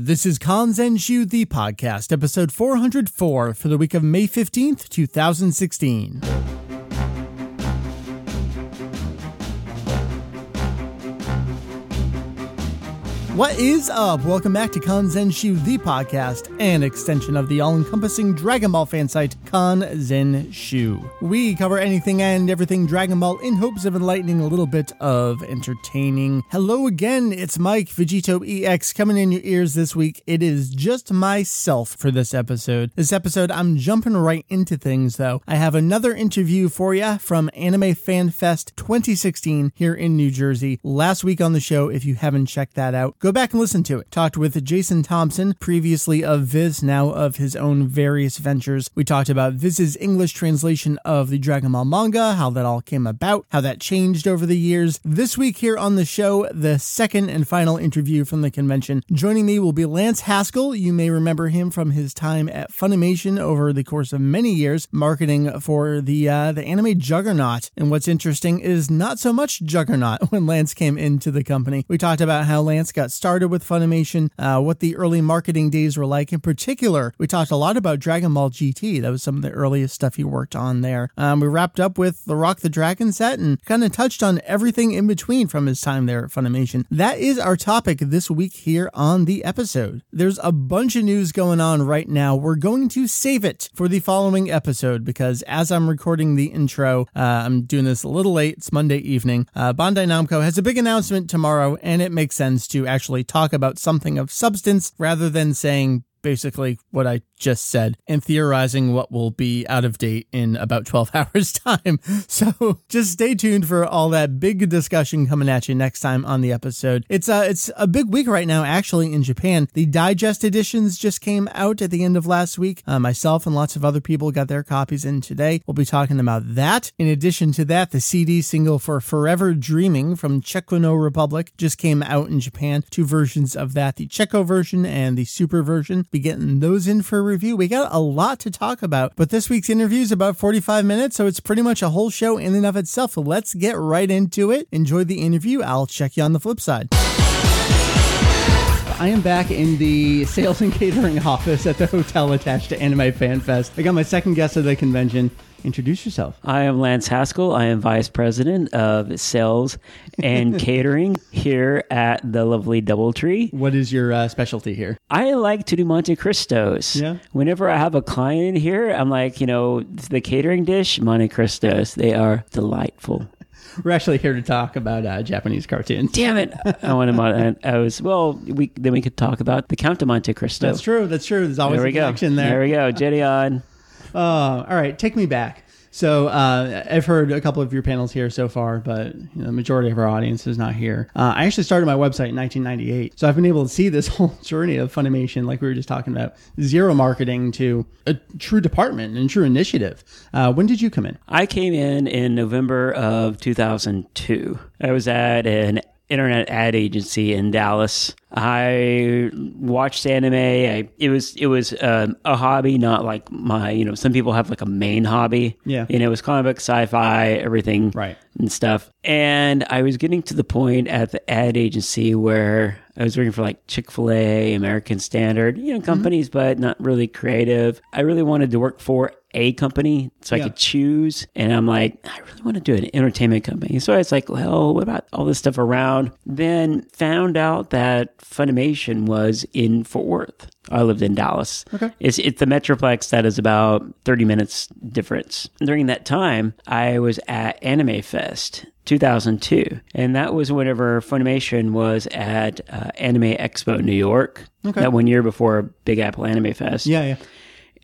This is Kanzenshuu, the podcast, episode 404 for the week of May 15th, 2016. What is up? Welcome back to Kanzenshuu, the podcast, an extension of the all-encompassing Dragon Ball fan site, Kanzenshuu. We cover anything and everything Dragon Ball in hopes of enlightening a little bit of entertaining. Hello again, it's Mike, Vegito EX, coming in your ears this week. It is just myself for this episode. This episode, I'm jumping right into things, though. I have another interview for you from Anime Fan Fest 2016 here in New Jersey. Last week on the show, if you haven't checked that out, go back and listen to it. Talked with Jason Thompson, previously of Viz, now of his own various ventures. We talked about Viz's English translation of the Dragon Ball manga, how that all came about, how that changed over the years. This week here on the show, the second and final interview from the convention. Joining me will be Lance Haskell. You may remember him from his time at Funimation over the course of many years, marketing for the uh, the anime Juggernaut. And what's interesting is not so much Juggernaut when Lance came into the company. We talked about how Lance got started with Funimation, uh, what the early marketing days were like. In particular, we talked a lot about Dragon Ball GT. That was some of the earliest stuff he worked on there. Um, we wrapped up with the Rock the Dragon set and kind of touched on everything in between from his time there at Funimation. That is our topic this week here on the episode. There's a bunch of news going on right now. We're going to save it for the following episode because as I'm recording the intro, uh, I'm doing this a little late. It's Monday evening. Uh, Bandai Namco has a big announcement tomorrow, and it makes sense to actually talk about something of substance rather than saying basically what I just said and theorizing what will be out of date in about 12 hours time. So just stay tuned for all that big discussion coming at you next time on the episode. It's a, it's a big week right now actually in Japan. The digest editions just came out at the end of last week. Uh, myself and lots of other people got their copies in today. We'll be talking about that. In addition to that, the CD single for Forever Dreaming from Czecho No Republic just came out in Japan. Two versions of that, the Czecho version and the Super version. Be getting those in for review. We got a lot to talk about, but this week's interview is about 45 minutes, so it's pretty much a whole show in and of itself. So let's get right into it. Enjoy the interview. I'll check you on the flip side. I am back in the sales and catering office at the hotel attached to Anime Fan Fest. I got my second guest of the convention. Introduce yourself. I am Lance Haskell. I am Vice President of Sales and Catering here at the lovely Doubletree. What is your uh, specialty here? I like to do Monte Cristos. Yeah. Whenever I have a client here, I'm like, you know, the catering dish, Monte Cristos. They are delightful. We're actually here to talk about uh, Japanese cartoons. Damn it! I wanted. Mon- I was well. We then we could talk about the Count of Monte Cristo. That's true. That's true. There's always There we a go. there. There we go. Jedion. Oh, all right. Take me back. So uh, I've heard a couple of your panels here so far, but you know, the majority of our audience is not here. Uh, I actually started my website in 1998, so I've been able to see this whole journey of Funimation, like we were just talking about, zero marketing to a true department and true initiative. Uh, when did you come in? I came in in November of 2002. I was at an internet ad agency in Dallas. I watched anime. I, it was it was um, a hobby, not like my you know some people have like a main hobby. Yeah. you know it was comic book, sci-fi, everything, Right. and stuff. And I was getting to the point at the ad agency where I was working for like Chick Fil A, American Standard, you know, companies, but not really creative. I really wanted to work for a company so I could choose. And I'm like, I really want to do an entertainment company. So I was like, well, what about all this stuff around? Then found out that Funimation was in Fort Worth. I lived in Dallas. Okay. It's it's the Metroplex that is about 30 minutes difference. During that time, I was at Anime Fest 2002, and that was whenever Funimation was at uh, Anime Expo New York. Okay. That one year before Big Apple Anime Fest. Yeah, yeah.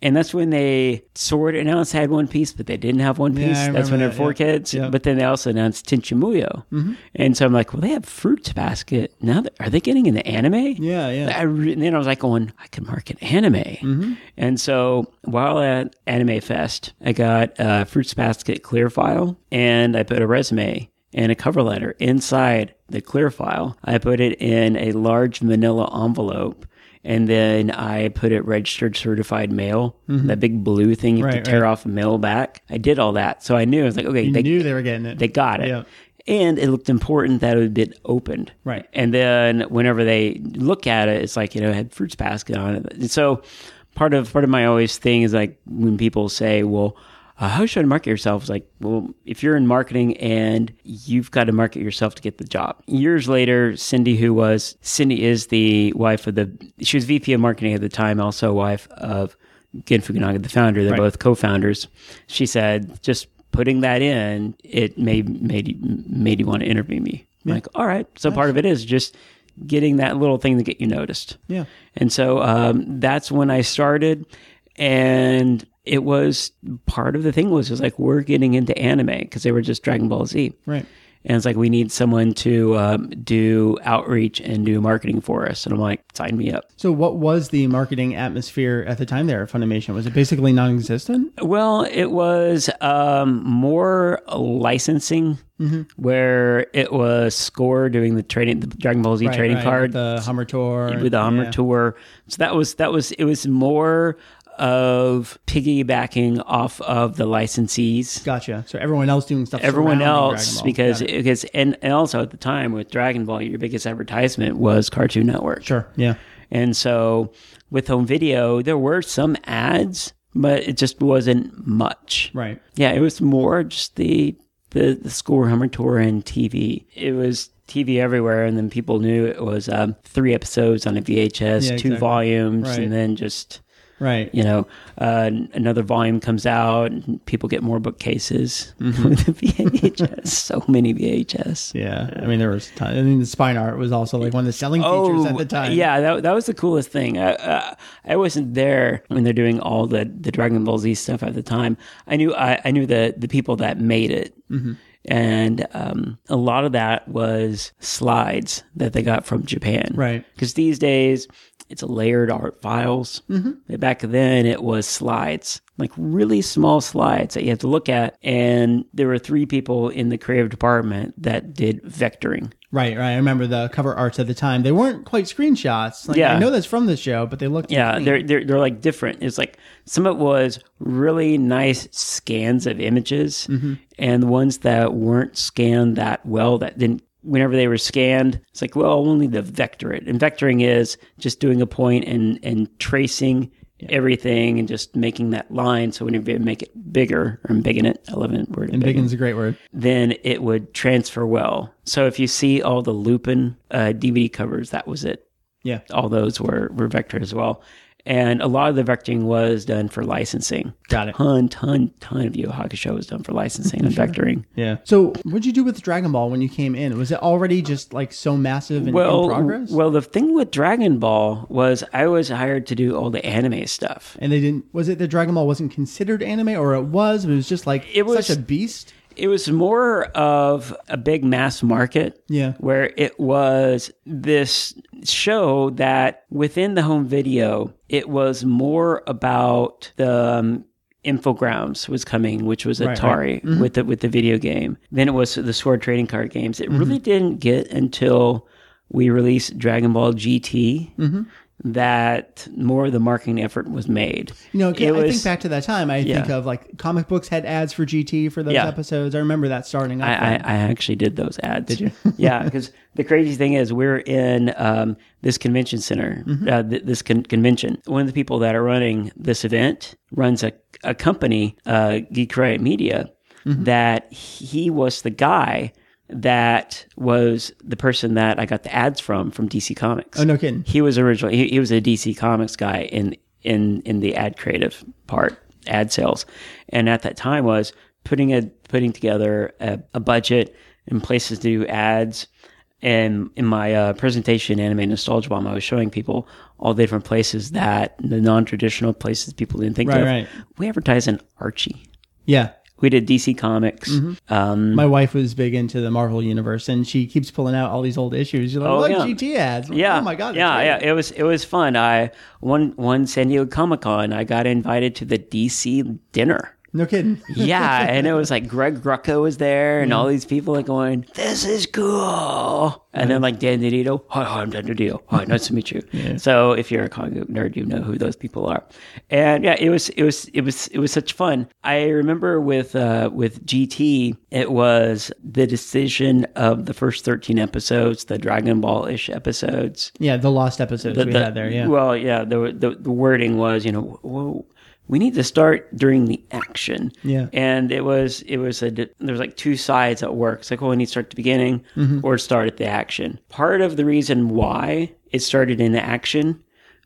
And that's when they sort of announced had One Piece, but they didn't have One Piece. I that's when they're that, four yeah. kids. Yeah. But then they also announced Tenchi Muyo. Mm-hmm. And so I'm like, well, they have Fruits Basket. Now, that, are they getting into anime? Yeah, yeah. I re- and then I was like going, I can market anime. Mm-hmm. And so while at Anime Fest, I got a Fruits Basket clear file and I put a resume and a cover letter inside the clear file. I put it in a large manila envelope. And then I put it registered certified mail, that big blue thing you have Mm-hmm. Right, to tear right. off a mail back. I did all that. So I knew, I was like, okay, You they, knew they were getting it. they got it. Yeah. and it looked important that it had been opened. Right. And then whenever they look at it, it's like you know it had fruits basket on it. And so part of part of my always thing is like when people say, "Well, uh, how should I market yourself?" It's like, well, if you're in marketing and you've got to market yourself to get the job. Years later, Cindy, who was Cindy, is the wife of the she was VP of marketing at the time, also wife of Gen Fukunaga, the founder. They're Right. both co-founders. She said, just putting that in, it made made made you want to interview me. I'm Like, all right. So part of it is just getting that little thing to get you noticed. Yeah. And so um, that's when I started, and it was part of the thing was just like we're getting into anime because they were just Dragon Ball Z. Right. And it's like we need someone to um, do outreach and do marketing for us. And I'm like, sign me up. So, what was the marketing atmosphere at the time there at Funimation? Was it basically non-existent? Well, it was um, more licensing, where it was Score doing the trading, the Dragon Ball Z Right, trading right, card the Hummer tour, with the Hummer yeah. tour. So that was that was it was more of piggybacking off of the licensees. Gotcha. So everyone else doing stuff. Everyone else, because it. because and, and also at the time with Dragon Ball, your biggest advertisement was Cartoon Network. sure, yeah, And so with home video, there were some ads, but it just wasn't much. right. Yeah, it was more just the the, the score Hummer tour and TV. It was TV everywhere, and then people knew it was um, three episodes on a VHS, Yeah, two exactly. volumes, Right. and then just Right. you know uh, another volume comes out, and people get more bookcases Mm-hmm. with the VHS. so many VHS. Yeah, I mean there was. Ton, I mean the spine art was also like one of the selling features at the time. Oh, Yeah, that, that was the coolest thing. I, uh, I wasn't there when they're doing all the, the Dragon Ball Z stuff at the time. I knew I, I knew the the people that made it, Mm-hmm. And um, a lot of that was slides that they got from Japan. Right. Because these days it's layered art files. Mm-hmm. Back then it was slides, like really small slides that you have to look at. And there were three people in the creative department that did vectoring. Right, right. I remember the cover arts at the time. They weren't quite screenshots. Like, Yeah. I know that's from the show, but they looked. Yeah, clean. they're, they're they're like different. It's like some of it was really nice scans of images, mm-hmm. and the ones that weren't scanned that well, that didn't. Whenever they were scanned, it's like, well, need to vector it. And vectoring is just doing a point and and tracing everything and just making that line. So whenever you make it bigger or embiggen it, I love it word and embiggen Biggin's a great word. then it would transfer well. So if you see all the Lupin uh, DVD covers, that was it. Yeah. All those were, were vectored as well. And a lot of the vectoring was done for licensing. Got it. Ton, ton, ton of Yu Yu Hakusho was done for licensing and vectoring. Yeah. So, what'd you do with Dragon Ball when you came in? Was it already just like so massive and Well, in progress? well, the thing with Dragon Ball was I was hired to do all the anime stuff. and they didn't. Was it that Dragon Ball wasn't considered anime, or it was? But it was just like It was- such a beast. It was more of a big mass market. Yeah. Where it was this show that within the home video, it was more about the um, was coming, which was Right, Atari right. with the with the video game. Then it was the Score Trading Card games. It really mm-hmm. didn't get until we released Dragon Ball GT mm-hmm. That more of the marketing effort was made. You know, I was- think back to that time. I think of like comic books had ads for GT for those Yeah. episodes. I remember that starting up. I, I. I actually did those ads. Did you? yeah, because the crazy thing is, we're in um, this convention center, uh, th- this con- convention. One of the people that are running this event runs a, a company, uh, Geek Riot Media, that he was the guy that was the person that I got the ads from from DC Comics. oh no kidding. He was originally he, he was a DC Comics guy in in in the ad creative part, ad sales, and at that time was putting a putting together a, a budget and places to do ads. And in my uh, presentation, Anime Nostalgia Bomb, I was showing people all the different places that the non-traditional places people didn't think Right, of. right. We advertise in Archie. Yeah. We did DC Comics. Mm-hmm. Um, My wife was big into the Marvel universe, and she keeps pulling out all these old issues. You're like, Oh, look, yeah. GT ads. Yeah. Oh my god. Yeah, yeah. It was it was fun. I one one San Diego Comic Con. I got invited to the DC dinner. No kidding. yeah, and it was like Greg Rucka was there, and all these people like going, "This is cool," and then like Dan DiDio, "Hi, hi, I'm Dan DiDio. Hi, nice to meet you." So if you're a comic book nerd, you know who those people are, and yeah, it was it was it was it was such fun. I remember with uh, with GT, it was the decision of the first thirteen episodes, the Dragon Ball ish episodes. Yeah, the lost episodes we The- had there. Yeah. Well, yeah. The, the the wording was, you know, whoa, we need to start during the action. Yeah. And it was it was a there was like two sides at work. It's like, well, we need to start at the beginning Mm-hmm. or start at the action. Part of the reason why it started in the action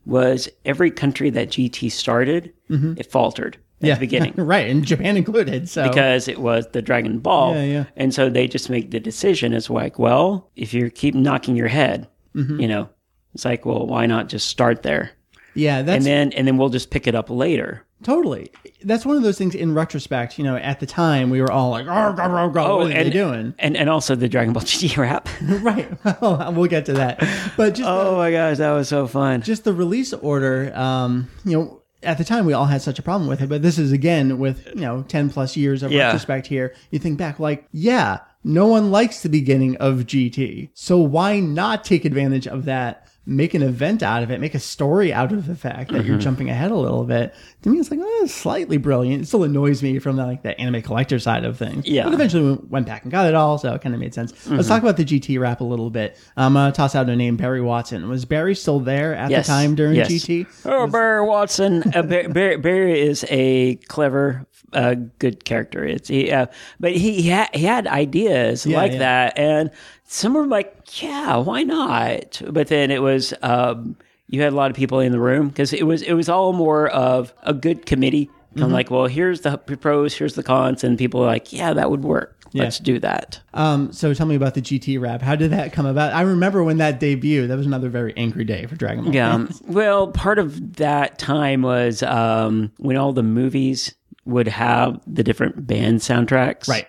was every country that GT started, it faltered at Mm-hmm. yeah. the beginning. right, and Japan included. So Because it was the Dragon Ball. Yeah, yeah. And so they just make the decision as like, well, if you keep knocking your head, Mm-hmm. you know, it's like, well, why not just start there? yeah, that's and then and then we'll just pick it up later. Totally. That's one of those things. In retrospect, you know, at the time we were all like, "Oh, what are and, they doing?" And and also the Dragon Ball GT rap. right. Well, we'll get to that. But just oh my gosh, that was so fun. just the release order, um, you know, at the time we all had such a problem with it, but this is again with, you know, 10 plus years of Yeah. retrospect here. You think back like, yeah, no one likes the beginning of GT. So why not take advantage of that? Make an event out of it, make a story out of the fact that Mm-hmm. you're jumping ahead a little bit. To me, it's like, oh, it's slightly brilliant. It still annoys me from the, like the anime collector side of things. Yeah. But eventually we went back and got it all, so it kind of made sense. Mm-hmm. Let's talk about the GT rap a little bit. I'm going to toss out a name, Barry Watson. Was Barry still there at Yes. the time during Yes. GT? Oh, Barry Watson. Uh, Barry, Barry, Barry is a clever, uh, good character. It's he, uh, but he he had, he had ideas like yeah. that, and some were like, yeah, why not? But then it was. Um, you had a lot of people in the room because it was it was all more of a good committee. Mm-hmm. of like, well, here's the pros, here's the cons, and people are like, yeah, that would work. Let's do that. Um, so tell me about the GT rap. How did that come about? I remember when that debuted. That was another very angry day for Dragon Ball. Yeah. Well, part of that time was um, when all the movies would have the different band soundtracks. Right.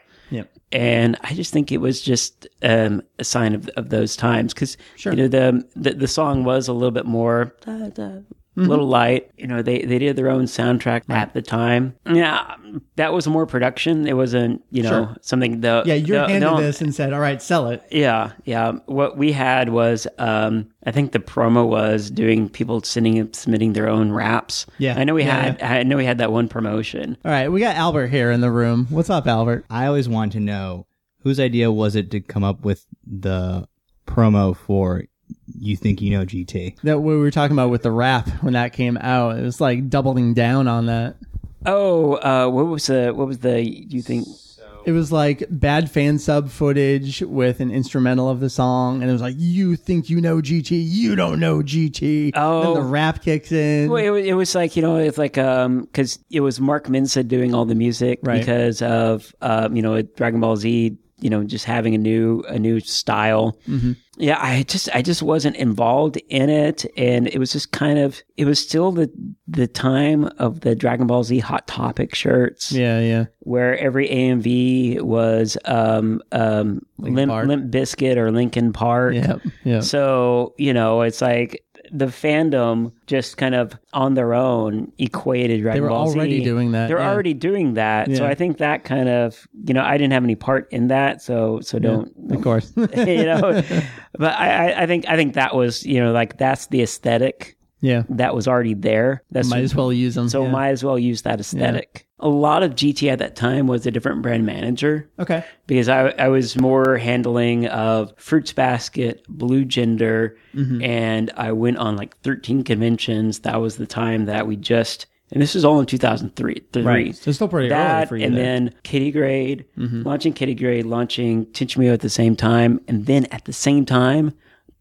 And I just think it was just um, a sign of, of those times because Sure. you know the, the the song was a little bit more da, da, Mm-hmm. little light. You know they they did their own soundtrack at the time. Yeah, that was more production. It wasn't you know Sure. something the Yeah, you the- handed the- this and said, "All right, sell it." yeah, yeah. What we had was, um, I think the promo was doing people sending submitting their own raps. Yeah, I know we yeah, had. I know we had that one promotion. All right, we got Albert here in the room. What's up, Albert? I always wanted to know whose idea was it to come up with the promo for You Think You Know GT? That what we were talking about with the rap when that came out. It was like doubling down on that. Oh, uh, what was the what was the you think? It was like bad fan sub footage with an instrumental of the song, and it was like, "You think you know GT? You don't know GT." Oh. then the rap kicks in. Well, it, was- it was like you know, it's like um, because it was Mark Menza doing all the music Right. because of um, you know, Dragon Ball Z. You know, just having a new a new style. Mm-hmm. Yeah, I just I just wasn't involved in it, and it was just kind of it was still the the time of the Dragon Ball Z Hot Topic shirts, Yeah, yeah. where every AMV was um um Limp, Limp Bizkit or Linkin Park. yeah yeah So, you know, it's like the fandom just kind of on their own equated Dragon were Ball Z. already doing that, They're yeah. already doing that. So I think that kind of, you know, I didn't have any part in that. So, so don't, Of course. you know, but I, I- think, I think that was, you know, like that's the aesthetic yeah. that was already there. That's Might as well use them. so yeah. might as well use that aesthetic. A lot of GT at that time was a different brand manager okay. because I, I was more handling of Fruits Basket, Blue Gender, Mm-hmm. and I went on like 13 conventions. That was the time that we just, and this was all in 2003. three. So still pretty early That for you. and there. then Kiddy Grade, launching Kiddy Grade, launching Tenchi Muyo at the same time, and then at the same time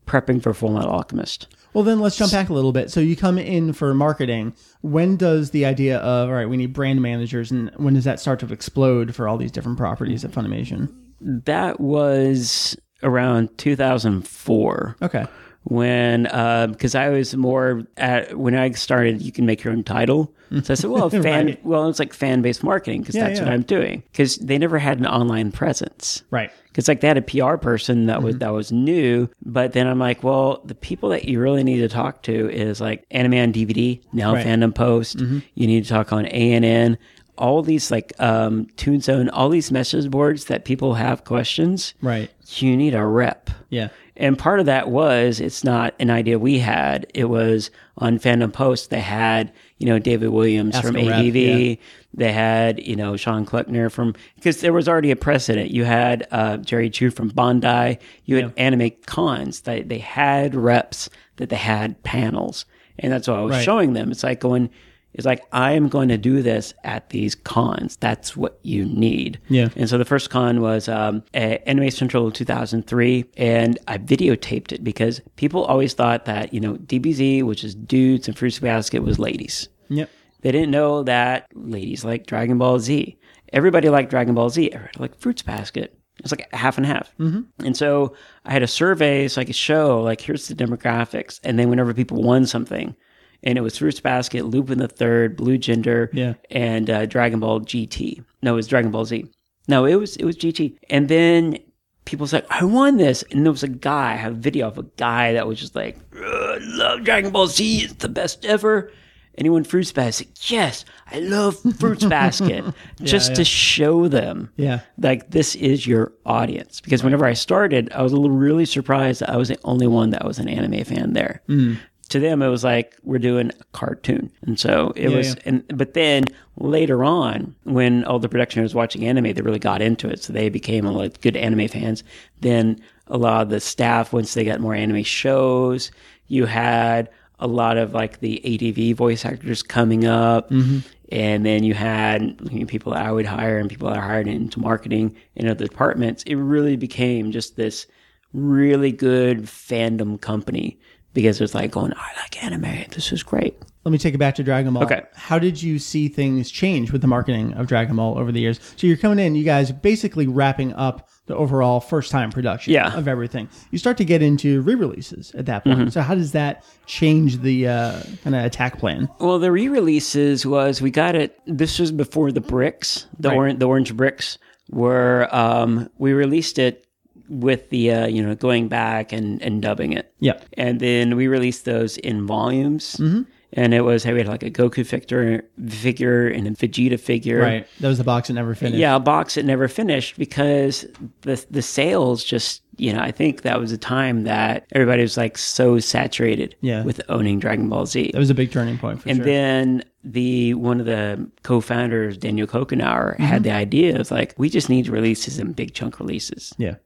prepping for Full Metal Alchemist. Well, then let's jump back a little bit. So you come in for marketing. When does the idea of all right, we need brand managers, and when does that start to explode for all these different properties at Funimation? That was around 2004. Okay. When because I was more at when I started, you can make your own title. So I said, well, fan, Right. well, it's like fan based marketing because Yeah, that's yeah. what I'm doing. Because they never had an online presence. Right. Because like they had a PR person that Mm-hmm. was that was new, but then I'm like, well, the people that you really need to talk to is like Anime on DVD, Now Right. Mm-hmm. Fandom Post. You need to talk on ANN. All these like um, Toon Zone, all these message boards that people have questions. Right. You need a rep. Yeah. And part of that was it's not an idea we had. It was on Fandom Post. They had you know David Williams Ask from ADV. yeah. They had you know Shawne Kleckner from because there was already a precedent. You had uh, Jerry Chu from Bandai. You had Anime Cons. They they had reps that they had panels, and that's what I was Right. showing them. It's like going. It's like I am going to do this at these cons. That's what you need. Yeah. And so the first con was um, Anime Central 2003, and I videotaped it because people always thought that you know DBZ, which is dudes, and Fruits Basket was ladies. Yep. They didn't know that ladies like Dragon Ball Z. Everybody liked Dragon Ball Z. Everybody liked Fruits Basket. It's like half and half. Mm-hmm. And so I had a survey so I could show, like, here's the demographics. And then whenever people won something, and it was Fruits Basket, Lupin the Third, Blue Gender, Yeah. and uh, Dragon Ball GT. No, it was Dragon Ball Z. No, it was it was GT. And then people was like, I won this. And there was a guy, I have a video of a guy that was just like, I love Dragon Ball Z. It's the best ever. And he won Fruits Basket. Yes, I love Fruits Basket. just to show them Yeah. like this is your audience. Because whenever I started, I was a little really surprised that I was the only one that was an anime fan there. Mm. To them, it was like we're doing a cartoon, and so it Yeah, was. yeah. And but then later on, when all the production was watching anime, they really got into it, so they became like good anime fans. Then a lot of the staff, once they got more anime shows, you had a lot of like the ADV voice actors coming up. Mm-hmm. And then you had you know, people that I would hire and people that I hired into marketing in other departments. It really became just this really good fandom company because it's like going, I like anime. This is great. Let me take it back to Dragon Ball. Okay. How did you see things change with the marketing of Dragon Ball over the years? So you're coming in, you guys basically wrapping up the overall first time production Yeah. of everything. You start to get into re releases at that point. Mm-hmm. So how does that change the uh, kind of attack plan? Well, the re-releases was we got it. This was before the bricks, the Right. orange, the orange bricks. Were um, we released it with the uh, you know going back and and dubbing it. Yeah, and then we released those in volumes. Mm-hmm. And it was hey, we had like a Goku figure, figure and a Vegeta figure. Right. That was the box that never finished. Yeah, a box that never finished because the the sales just you know I think that was a time that everybody was like so saturated Yeah. with owning Dragon Ball Z. That was a big turning point for and sure. then the one of the co-founders, Daniel Cocanougher, Mm-hmm. had the idea. of like we just need to release this in big chunk releases, yeah.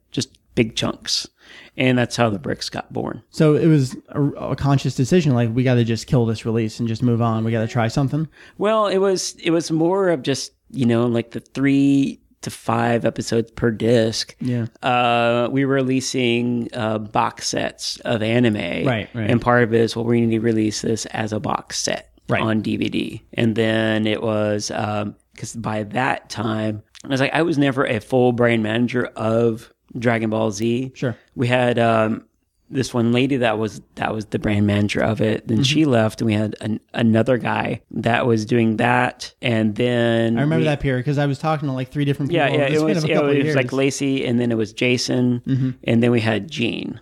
Big chunks, and that's how the bricks got born. So it was a, a conscious decision like, we got to just kill this release and just move on. We got to try something. Well, it was it was more of just you know like the three to five episodes per disc. Yeah. Uh, we were releasing uh, box sets of anime, Right, right. And part of it is well, we need to release this as a box set Right. on DVD, and then it was because by that time I was like I was never a full brand manager of Dragon Ball Z. Sure. we had um, this one lady that was that was the brand manager of it. Then Mm-hmm. she left, and we had an, another guy that was doing that. And then I remember we- that period because I was talking to like three different people. Yeah, yeah. It was of a it couple of was like Lacey, and then it was Jason, Mm-hmm. and then we had Gene.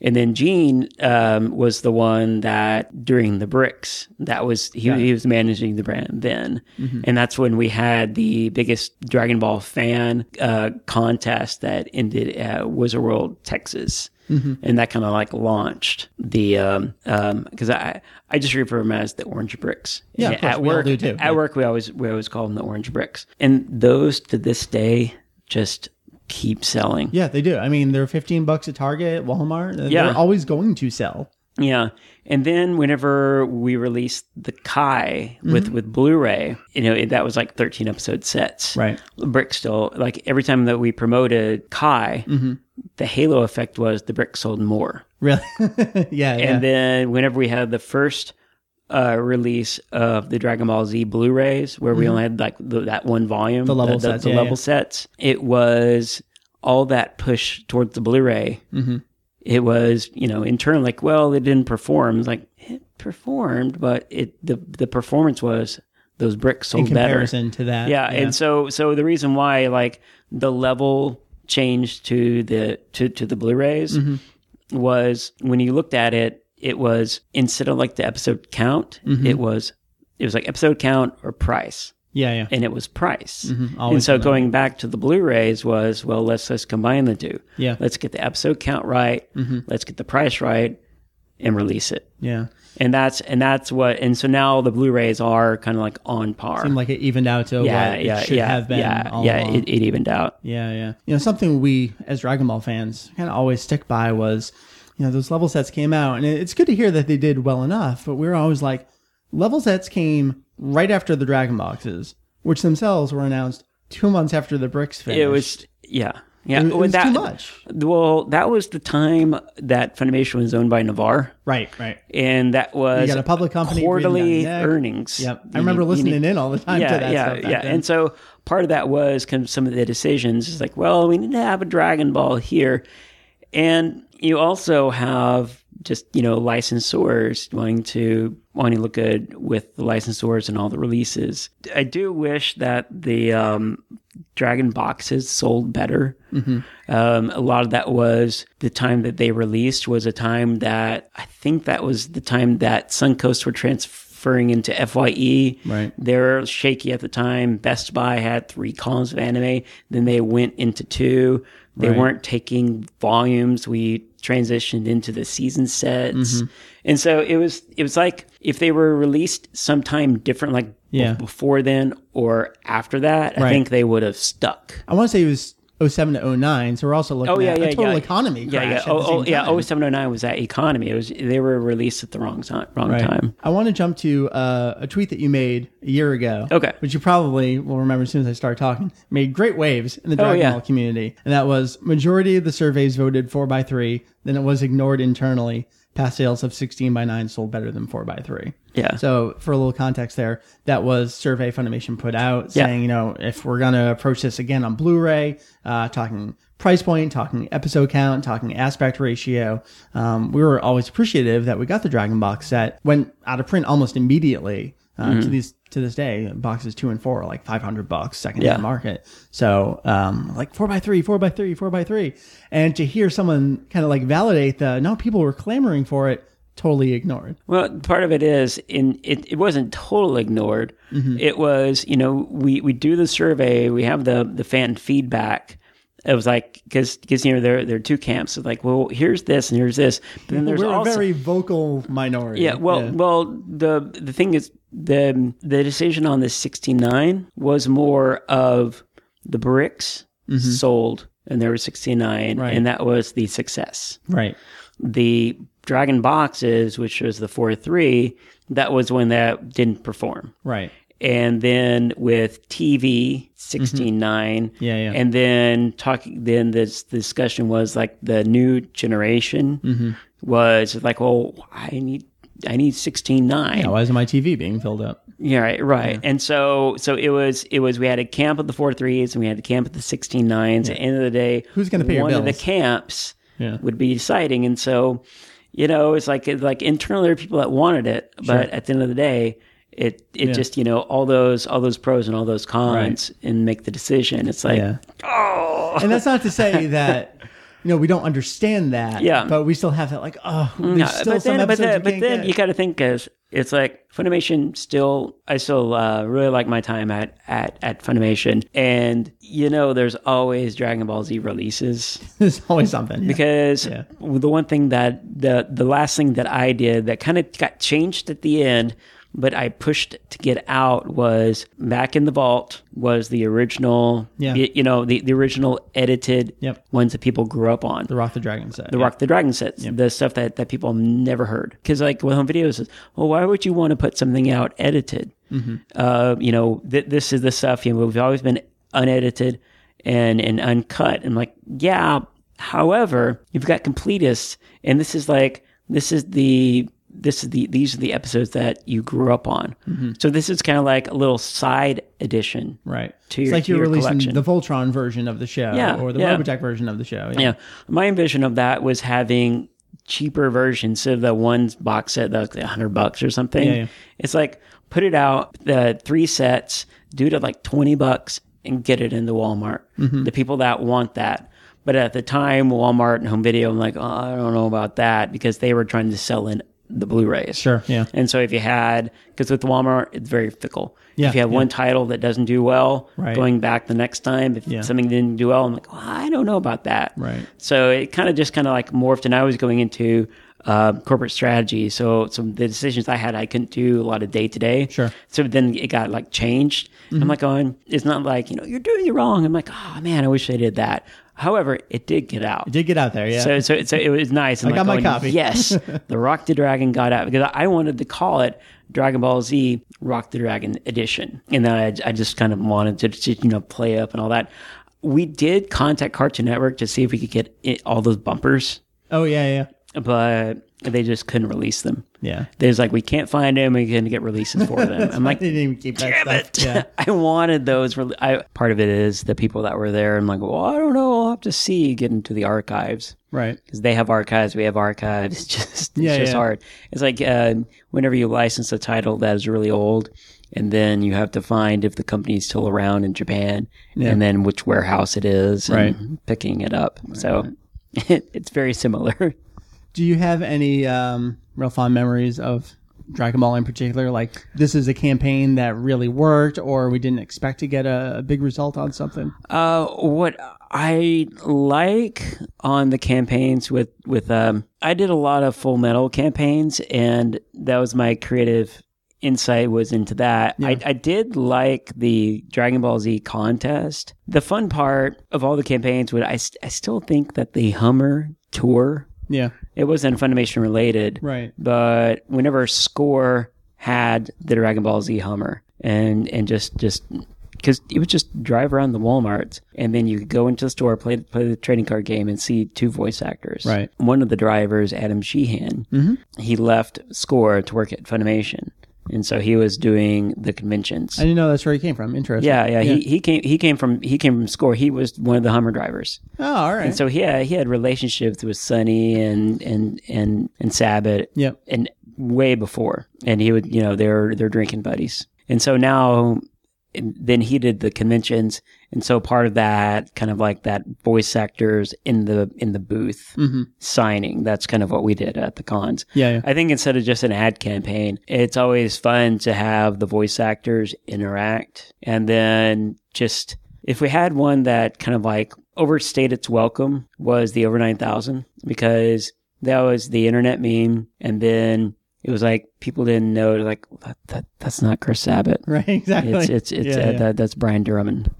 And then Gene um, was the one that during the bricks that was he, he was managing the brand then, Mm-hmm. and that's when we had the biggest Dragon Ball fan uh, contest that ended at Wizard World, Texas. Mm-hmm. And that kind of like launched the um um because I I just refer to them as the orange bricks. Yeah, at work do too. at Yeah. work we always we always call them the orange bricks, and those to this day just keep selling. Yeah, they do. I mean, they're 15 bucks at Target, Walmart. Yeah. They're always going to sell. Yeah. And then whenever we released the Kai Mm-hmm. with with Blu-ray, you know, it, that was like 13 episode sets. Right. Brick still like every time that we promoted Kai, Mm-hmm. the halo effect was the brick sold more. Really? yeah, yeah. And then whenever we had the first uh, release of the Dragon Ball Z Blu-rays, where we only had like the, that one volume, Mm-hmm. The level the, sets, the yeah, level yeah. sets, it was all that push towards the Blu-ray. Mm-hmm. It was, you know, in turn, like, well, it didn't perform. It's like it performed, but it the the performance was those bricks in sold better. comparison to that. Yeah, and so so the reason why like the level changed to the to to the Blu-rays Mm-hmm. was when you looked at it, it was instead of like the episode count, Mm-hmm. it was it was like episode count or price. Yeah, yeah. and it was price. and so going back to the Blu-rays was well, let's let's combine the two. Yeah. let's get the episode count right. Let's get the price right, and release it. Yeah. And that's and that's what. And so now the Blu-rays are kind of like on par. Seemed like it evened out to yeah, what yeah, it should yeah, have been. yeah, all yeah. It, it evened out. Yeah, yeah. You know, something we as Dragon Ball fans kind of always stick by was, you know, those level sets came out, and it's good to hear that they did well enough. But we were always like, level sets came right after the Dragon boxes, which themselves were announced two months after the bricks finished. It was yeah. Yeah, It was- it was that, too much. Well, that was the time that Funimation was owned by Navarre, right, right. and that was got a public company quarterly earnings. Yep, You I remember need- listening need- in all the time yeah, to that yeah, yeah. then. And so part of that was kind of some of the decisions. It's like, well, we need to have a Dragon Ball here, and you also have just you know licensors wanting to wanting to look good with the licensors and all the releases. I do wish that the um, Dragon boxes sold better. Mm-hmm. Um, a lot of that was the time that they released was a time that I think that was the time that Suncoast were transferring into FYE. Right. They were shaky at the time. Best Buy had three columns of anime. Then they went into two. They Right. weren't taking volumes. We transitioned into the season sets. Mm-hmm. And so it was it was like if they were released sometime different like b- before then or after that, I think they would have stuck. I want to say it was 07 to 09, so we're also looking Oh yeah, at yeah, a total yeah. economy Yeah, yeah. Oh, oh yeah. time. 0709 was that economy. It was they were released at the wrong time. Wrong time. I want to jump to uh, a tweet that you made a year ago. Okay. Which you probably will remember as soon as I start talking. Made great waves in the Dragon Oh. Ball community. And that was majority of the surveys voted 4 by 3 then it was ignored internally. Past sales of 16 by 9 sold better than 4 by 3 Yeah. So, for a little context there, that was survey Funimation put out Yeah. saying, you know, if we're going to approach this again on Blu-ray, uh, talking price point, talking episode count, talking aspect ratio, um, we were always appreciative that we got the Dragon Box set went out of print almost immediately. Uh, Mm-hmm. To these to this day, boxes two and four are like five hundred bucks second Yeah. hand market. So um, like four by three, four by three, four by three, and to hear someone kind of like validate the no, people were clamoring for it, totally ignored. Well, part of it is in it, it wasn't totally ignored. Mm-hmm. It was, you know, we, we do the survey, we have the the fan feedback. It was like because because you know there there are two camps. It's like, well, here's this and here's this. But then there's We're also a very vocal minority. yeah. Well, well, the the thing is the the decision on the 69 was more of the bricks sold and there were 69 Mm-hmm. Right. and that was the success right. the Dragon boxes, which was the four three, that was when that didn't perform. Right. And then with TV sixteen nine, Yeah, yeah. and then talking, then this discussion was like the new generation Mm-hmm. was like, well, I need. I need sixteen nine. Yeah, why isn't my TV being filled up? Yeah, right, right. And so, so it was, it was. We had a camp of the four threes, and we had a camp of the sixteen nines. At the end of the day, Who's gonna pay your one of the camps Yeah. would be deciding. And so, you know, it's like it's like internally there are people that wanted it, but at the end of the day, it it just you know all those all those pros and all those cons and make the decision. It's like Yeah. And that's not to say that you know we don't understand that. Yeah. But we still have that like oh there's No, still but some then, but then, you but then you got to think as it's like Funimation still. I still uh, really like my time at, at at Funimation, and you know, there's always Dragon Ball Z releases there's always something. Yeah. because Yeah. the one thing that the the last thing that I did that kind of got changed at the end. But I pushed to get out was back in the vault was the original, Yeah. y- you know, the, the original edited Yep. ones that people grew up on the Rock the Dragon set. the Rock the Dragon sets, the stuff that, that people never heard. Because like with home videos, is, well, why would you want to put something out edited? Uh, you know, th- this is the stuff. You know, we've always been unedited and and uncut. And like, yeah. However, you've got completists, and this is like this is the this is the these are the episodes that you grew up on. So this is kind of like a little side edition. Right. To it's your- like you're your releasing collection. the Voltron version of the show Yeah, or the yeah. Robotech version of the show. Yeah. My vision of that was having cheaper versions of the one box set that's like hundred bucks or something. Yeah, yeah. It's like put it out the three sets, do it at like twenty bucks, and get it into Walmart. Mm-hmm. The people that want that. But at the time, Walmart and Home Video, I'm like, oh, I don't know about that because they were trying to sell in the Blu-rays. Sure. Yeah. And so if you had, because with Walmart, it's very fickle. Yeah, If you have yeah. one title that doesn't do well, Right. going back the next time, if Yeah. something didn't do well, I'm like, well, I don't know about that. Right. So it kind of just kind of like morphed, and I was going into uh, corporate strategy. So some the decisions I had, I couldn't do a lot of day to day. Sure. So then it got like changed. I'm mm-hmm. like oh, going, it's not like you know you're doing it wrong. I'm like, oh man, I wish I did that. However, it did get out. It did get out there. Yeah. So, so, so it was nice. And I got my oh, copy. Yes, the Rock the Dragon got out because I wanted to call it Dragon Ball Z Rock the Dragon Edition, and then I, I just kind of wanted to just, you know play up and all that. We did contact Cartoon Network to see if we could get it, all those bumpers, oh yeah, yeah, but they just couldn't release them. yeah. There's like we can't find them. We can't get releases for them. I'm like, they didn't even keep that damn stuff. it! Yeah. I wanted those. Rel- I, part of it is the people that were there. I'm like, well, I don't know. I'll have to see. Get into the archives Right. because they have archives, we have archives. It's just it's Yeah, just yeah. hard. It's like uh, whenever you license a title that is really old, and then you have to find if the company's still around in Japan, Yeah. and then which warehouse it is, and Right. picking it up. So it, it's very similar. Do you have any um, real fond memories of Dragon Ball in particular? Like this is a campaign that really worked, or we didn't expect to get a, a big result on something. Uh, what I like on the campaigns with with um, I did a lot of Full Metal campaigns, and that was my creative insight was into that. I, I did like the Dragon Ball Z contest. The fun part of all the campaigns would I, st- I still think that the Hummer tour Yeah. it wasn't Funimation related, Right. but whenever Score had the Dragon Ball Z Hummer and and just just because it would just drive around the Walmart, and then you could go into the store, play play the trading card game, and see two voice actors. Right. One of the drivers, Adam Sheehan, mm-hmm. he left Score to work at Funimation, and so he was doing the conventions. I didn't know that's where he came from. Interesting. yeah, yeah, He, he came he came from he came from Score. He was one of the Hummer drivers. Oh, all right. And so he had, he had relationships with Sonny and and and and Sabat Yep. and way before. And he would you know they're they're drinking buddies. And so now then he did the conventions and so part of that kind of like that voice actors in the in the booth signing that's kind of what we did at the cons Yeah, yeah. i think instead of just an ad campaign it's always fun to have the voice actors interact and then just if we had one that kind of like overstayed its welcome was the over 9000 because that was the internet meme and then it was like people didn't know like that, that that's not chris sabat Right. Exactly. it's it's it's yeah, uh, yeah. That, that's Brian Drummond.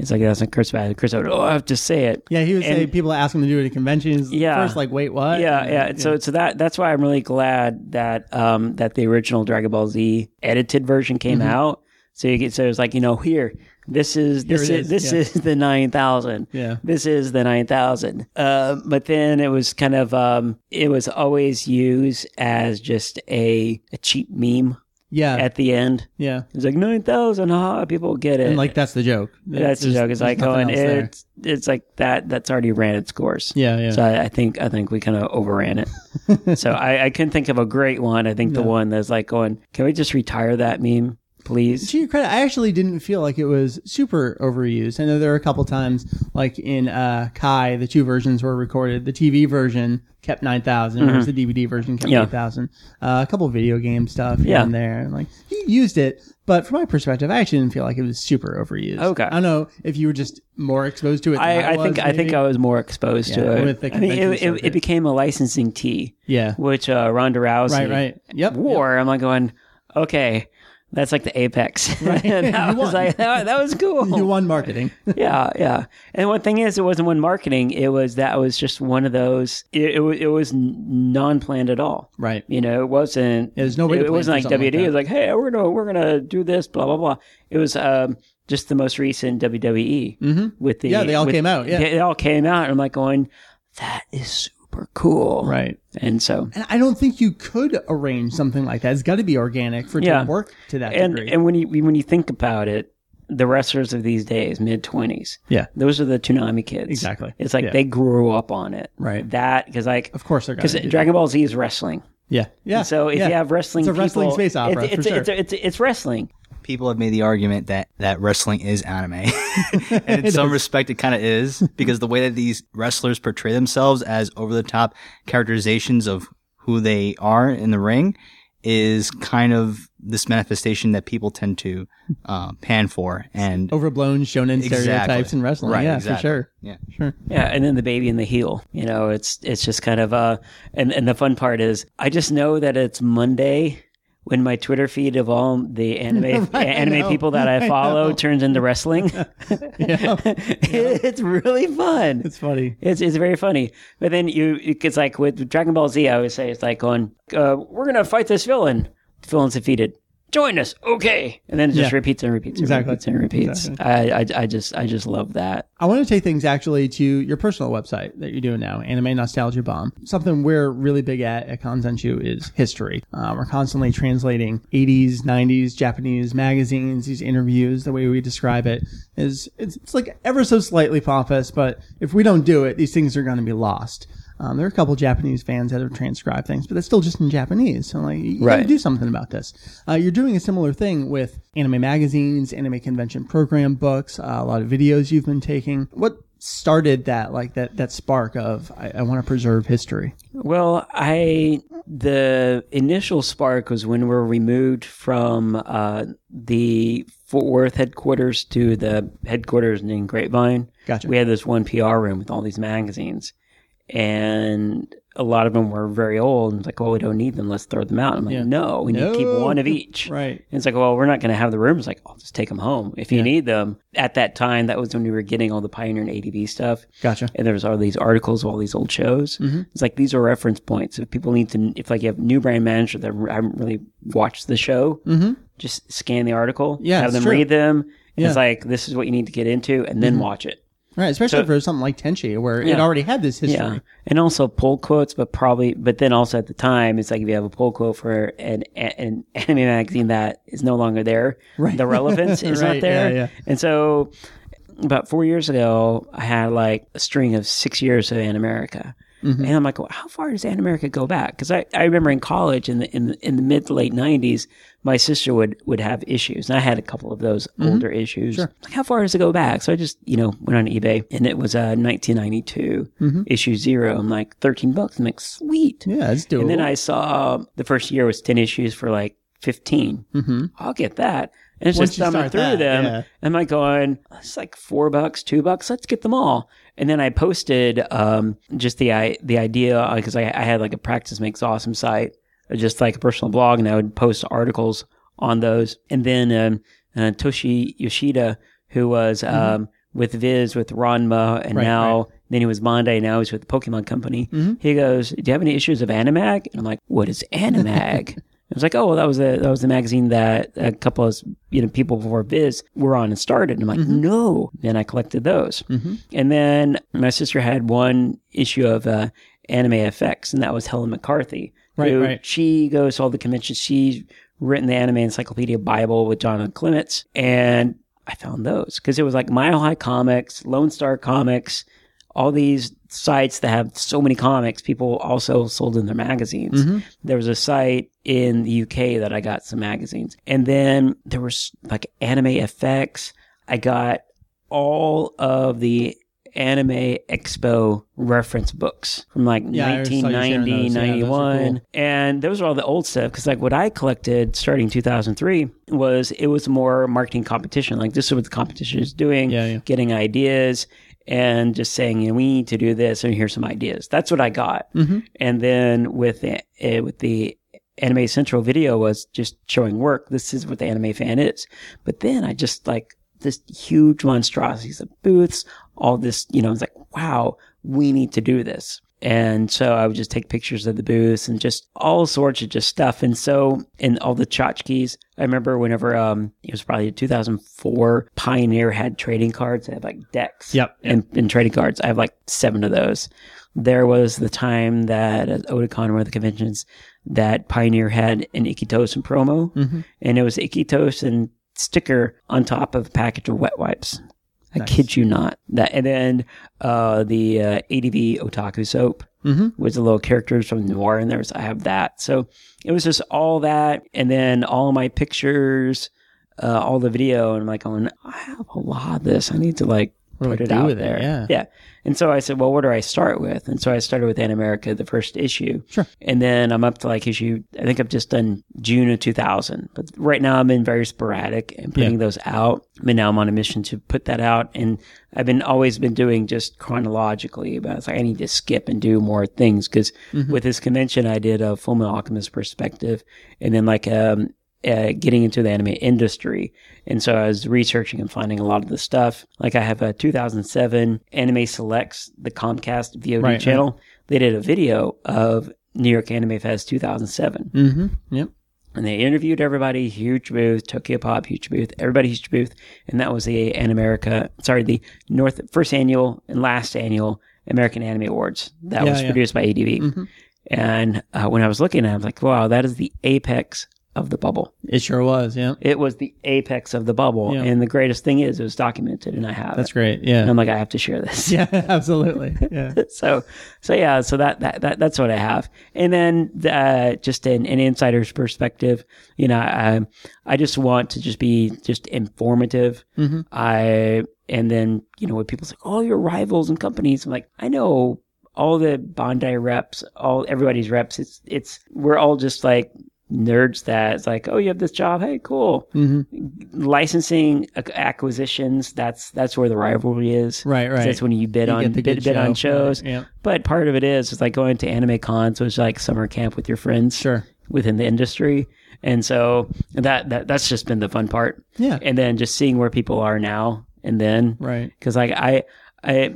It's like that's not Chris Sabat. Chris Sabat. Oh, I have to say it. yeah, he would say people ask him to do it at conventions. Yeah. First, like, wait, what? Yeah, yeah. So, so that that's why I'm really glad that um that the original Dragon Ball Z edited version came out. So you get so it's like you know here this is this is, is, this yeah. is the nine thousand. Yeah. This is the nine thousand. Uh, but then it was kind of um it was always used as just a a cheap meme Yeah. at the end. yeah. It's like nine thousand. Ha! People get it. And like that's the joke. That's the joke. It's like going, oh, there. it's it's like that. That's already ran its course. Yeah, yeah. So I, I think I think we kind of overran it. so I, I couldn't think of a great one. I think the one that's like going, can we just retire that meme, please? to your credit, I actually didn't feel like it was super overused. I know there were a couple times, like in uh, Kai, the two versions were recorded. The TV version kept 9,000, whereas the DVD version kept Mm-hmm. Yeah. 8,000. Uh, a couple video game stuff here Yeah. and there. And, like, he used it, but from my perspective, I actually didn't feel like it was super overused. Okay. I don't know if you were just more exposed to it than I, I, I was, think I think maybe. I was more exposed Yeah, to it. with the I mean, it, convention it, circuit. it became a licensing tee, Yeah. which uh, Ronda Rousey Right, right. Yep. wore. I'm like going, okay, that's like the apex. Right. that was like that, that was cool. You won marketing. yeah, yeah. And one thing is, it wasn't one marketing. It was that was just one of those. It, it, it was non-planned at all. right. You know, it wasn't. there's no It, it wasn't like something like WD. it was like, hey, we're gonna we're gonna do this, blah blah blah. It was um, just the most recent WWE Mm-hmm. with the Yeah, they all with- came out, yeah. they all came out. And I'm like going, that is super cool. Right. And so And I don't think you could arrange something like that. It's got to be organic for it Yeah. to work to that and degree. and when you when you think about it, the wrestlers of these days, mid twenties, yeah. those are the Toonami kids. Exactly. It's like Yeah. they grew up on it. Right. That because like Of course they're going because. Dragon Ball Z is wrestling. Yeah. Yeah. So if yeah. you have wrestling, It's a wrestling space opera, It's, for it's, sure. it's, it's, it's wrestling. People have made the argument that that wrestling is anime, and in some respect, it kind of is because the way that these wrestlers portray themselves as over the top characterizations of who they are in the ring is kind of this manifestation that people tend to uh, pan for and Overblown shonen Exactly. stereotypes in wrestling. Right, yeah, exactly. for sure. yeah Sure. Yeah, and then the baby and the heel. You know, it's it's just kind of uh and and the fun part is I just know that it's Monday when my Twitter feed of all the anime Right, anime people that I I follow know. turns into wrestling. Yeah. it's really fun. It's funny. It's, it's very funny. But then you, it's like with Dragon Ball Z, I always say it's like going, uh, we're going to fight this villain. The villain's defeated. Join us. Okay. And then it just Yeah. repeats and repeats and Exactly. repeats and repeats. Exactly. I, I, I just, I just love that. I want to take things actually to your personal website that you're doing now, Anime Nostalgia Bomb. Something we're really big at at Kanzenshu is history. Uh, we're constantly translating 80s, 90s Japanese magazines, these interviews. The way we describe it is it's, it's like ever so slightly pompous, but if we don't do it, these things are going to be lost. Um, there are a couple Japanese fans that have transcribed things, but that's still just in Japanese. So like, you got to do something about this. Uh, you're doing a similar thing with anime magazines, anime convention program books, uh, a lot of videos you've been taking. What started that, like that, that spark of I, I want to preserve history? Well, I the initial spark was when we were removed from uh, the Fort Worth headquarters to the headquarters in Grapevine. Gotcha. We had this one PR room with all these magazines, and a lot of them were very old. And it's like, well, we don't need them. Let's throw them out. I'm like, Yeah. no, we need to keep one of each. Right. And it's like, well, we're not going to have the rooms. Like, I'll just take them home if you Yeah. need them. At that time, that was when we were getting all the Pioneer and ADV stuff Gotcha. and there was all these articles of all these old shows. Mm-hmm. It's like these are reference points. If people need to, if like you have new brand manager that haven't really watched the show, Mm-hmm. just scan the article, Yeah, have them true. read them. Yeah. Mm-hmm. It's like this is what you need to get into, and then watch it. Right. Especially So- for something like Tenchi, where it already had this history. Yeah, and also pull quotes, but probably, but then also at the time, it's like if you have a pull quote for an an anime magazine that is no longer there, Right. the relevance is Right, not there, yeah, yeah. and so about four years ago, I had like a string of six years of Animerica. Mm-hmm. And I'm like, well, how far does Animerica go back? Because I, I remember in college in the in the, in the mid to late '90s, my sister would would have issues, and I had a couple of those older issues. Mm-hmm. Sure. Like, how far does it go back? So I just you know went on eBay, and it was uh, 1992 Mm-hmm. issue zero. I'm like 13 bucks. I'm like, sweet. Yeah, it's doable. And then I saw the first year was 10 issues for like 15. mm-hmm. I'll get that. And it's Once just thumbing through that, them. Yeah. I'm I going, it's like four bucks, two bucks, let's get them all. And then I posted um, just the i- the idea because I, I had like a practice makes awesome site, uh, just like a personal blog, and I would post articles on those. And then um, uh, Toshi Yoshida, who was um, with Viz with Ranma, and Mm-hmm. Right, now then he was Bandai, now he's with the Pokemon Company. Mm-hmm. He goes, "Do you have any issues of Animag?" And I'm like, "What is Animag?" I was like, oh, well, that was the that was the magazine that a couple of you know people before Viz were on and started. And I'm like, Mm-hmm. no. Then I collected those, and then my sister had one issue of uh, Anime FX, and that was Helen McCarthy. Right, right. She goes to all the conventions. She's written the Anime Encyclopedia Bible with Jonathan Clements, and I found those because it was like Mile High Comics, Lone Star Comics, all these sites that have so many comics. People also sold in their magazines. Mm-hmm. There was a site in the UK that I got some magazines, and then there was like Anime FX. I got all of the Anime Expo reference books from like Yeah, I saw you sharing 1990, those. Yeah, 91. cool. And those are all the old stuff because, like, what I collected starting 2003 was it was more marketing competition. Like, this is what the competition is doing, yeah. getting ideas and just saying, you know, we need to do this and here's some ideas. That's what I got. Mm-hmm. And then with the, uh, with the Anime Central video was just showing work. This is what the anime fan is. But then I just like this huge monstrosities of booths, all this, you know, it's like, wow, we need to do this. And so I would just take pictures of the booths and just all sorts of just stuff. And so, and all the tchotchkes, I remember whenever, um, it was probably 2004, Pioneer had trading cards. They had like decks Yep, yep. and, and trading cards. I have like seven of those. There was the time that at Otakon, one of the conventions, that Pioneer had an Ikki Tousen promo, Mm-hmm. and it was Ikki Tousen sticker on top of a package of wet wipes. I Nice. kid you not. That and then uh, the uh, ADV Otaku soap Mm-hmm. was the little characters from Noir, and there's I have that. So it was just all that, and then all my pictures, uh, all the video, and I'm like, going, I have a lot of this. I need to like What do I put it do out with it? there. Yeah. yeah. And so I said, well, what do I start with? And so I started with Animerica, the first issue. Sure. And then I'm up to like issue, I think I've just done June of 2000. But right now I'm been very sporadic and putting those out. But now I'm on a mission to put that out. And I've been always been doing just chronologically, but it's like I need to skip and do more things because with this convention, I did a Full Metal Alchemist perspective and then like, um, uh, getting into the anime industry. And so I was researching and finding a lot of the stuff. Like I have a 2007 Anime Selects, the Comcast VOD Right, channel. They did a video of New York Anime Fest 2007. Mm-hmm. Yep. And they interviewed everybody, huge booth, Tokyo Pop, huge booth, everybody huge booth. And that was the Animerica, sorry, the North, first annual and last annual American Anime Awards. That Yeah, was yeah. produced by ADV. Mhm. And uh, when I was looking at it, I was like, wow, that is the apex of the bubble. It sure was. Yeah. It was the apex of the bubble. Yeah. And the greatest thing is it was documented and I have That's it. great. And Yeah. I'm like, I have to share this. Yeah. Absolutely. Yeah. so, so yeah, so that, that, that, that's what I have. And then, uh, just an, an insider's perspective, you know, I, I just want to just be just informative. Mhm. I, and then, you know, when people say, oh, your rivals and companies, I'm like, I know all the Bandai reps, all, everybody's reps. It's, it's, we're all just like, nerds that it's like oh you have this job hey cool Mm-hmm. licensing acquisitions that's that's where the rivalry is Right, Right. That's when you bid You on bid, bid on shows. Right, Yeah. But part of it is it's like going to anime cons, which is like summer camp with your friends Sure. within the industry. And so that, that that's just been the fun part. Yeah. And then just seeing where people are now and then Right. because like I I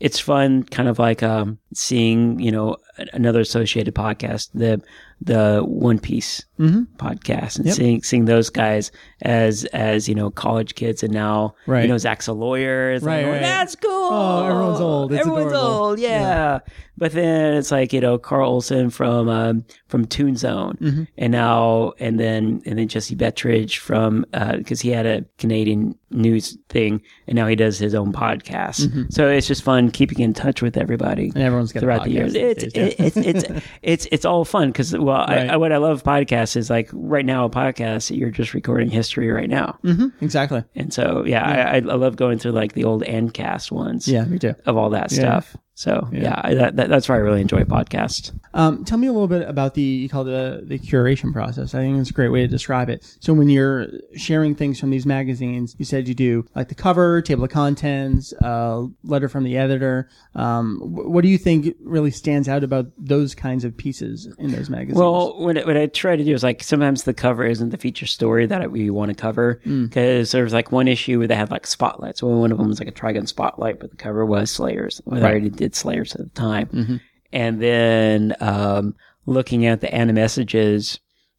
it's fun kind of like um seeing, you know, another associated podcast, the the One Piece Mhm. podcast and Yep. seeing seeing those guys as as, you know, college kids and now Right. you know, Zach's a lawyer. It's Right, like, right. that's cool. Oh, everyone's old. It's everyone's adorable. old, yeah. But then it's like, you know, Carl Olson from um from Toon Zone Mhm. and now and then and then Jesse Bettridge from because he had a Canadian news thing and now he does his own podcast. Mm-hmm. So it's just fun keeping in touch with everybody And everyone's got throughout the years. It's days, yeah. it, it's it's it's it's all fun because well, Right. I, I, what I love podcasts is like right now a podcast you're just recording history right now, Mm-hmm. Exactly. and so yeah, I, I I love going through like the old ANNCast ones Yeah. Me too. of all that Yeah. stuff. So yeah, I, that, that, that's why I really enjoy podcasts. Um, tell me a little bit about the you call it the, the curation process. I think it's a great way to describe it. So when you're sharing things from these magazines, you said you do like the cover, table of contents, uh, letter from the editor. Um, what do you think really stands out about those kinds of pieces in those magazines? Well, what, I- what I try to do is like sometimes the cover isn't the feature story that we want to cover Mm. because there was like one issue where they had like spotlights. So one of them was like a Trigun spotlight, but the cover was Slayers. Well, I Right. already did Slayers at the time. Mhm. And then um, looking at the ana messages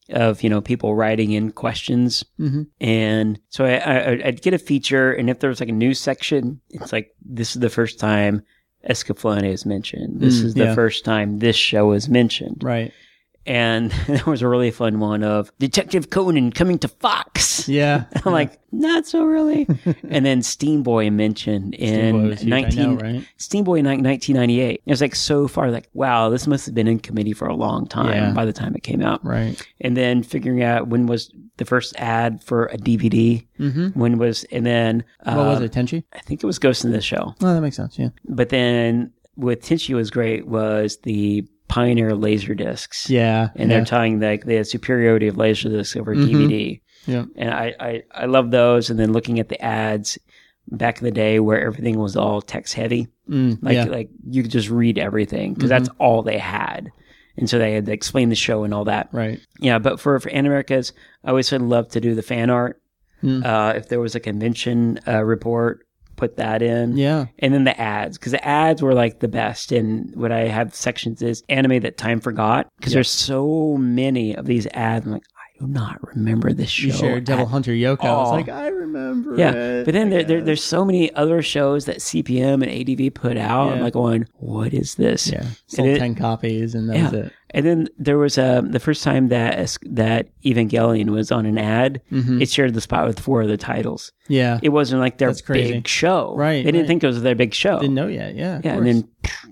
of you know people writing in questions Mhm. and so I, I I'd get a feature and if there was like a news section it's like this is the first time Escaflowne is mentioned this Mm, is the yeah. first time this show is mentioned right. And there was a really fun one of Detective Conan coming to Fox. Yeah. I'm like, not so really. and then Steamboy mentioned in Steamboy was huge, I 19 know, right? Steamboy in 1998. It was like so far, like, wow, this must have been in committee for a long time Yeah. by the time it came out. Right. And then figuring out when was the first ad for a DVD. Mm-hmm. When was, and then uh, What was it? Tenchi? I think it was Ghost in the Shell. Oh, that makes sense. Yeah. But then what Tenchi was great was the Pioneer laser discs Yeah. and yeah. they're telling like the superiority of Laserdisc over Mhm. DVD. Yeah. And I, I, I love those. And then looking at the ads back in the day where everything was all text heavy, Mm, like yeah. like you could just read everything because that's all they had. And so they had to explain the show and all that. Right. Yeah, but for for Animericas, I always would love to do the fan art. Mm. Uh, if there was a convention uh, report, put that in Yeah. and then the ads because the ads were like the best and what i have sections is anime that time forgot because Yeah. there's so many of these ads i'm like do not remember this show You shared Devil Hunter Yoko. I was like, I remember. yeah, it, but then there, there, there's so many other shows that CPM and ADV put out. I'm like going, what is this? yeah, sold ten copies, and that Yeah. was it. And then there was um, the first time that that Evangelion was on an ad. Mhm. It shared the spot with four other titles. Yeah, It wasn't like their big show. Right, They didn't right. think it was their big show. didn't know yet. Yeah, of yeah, and then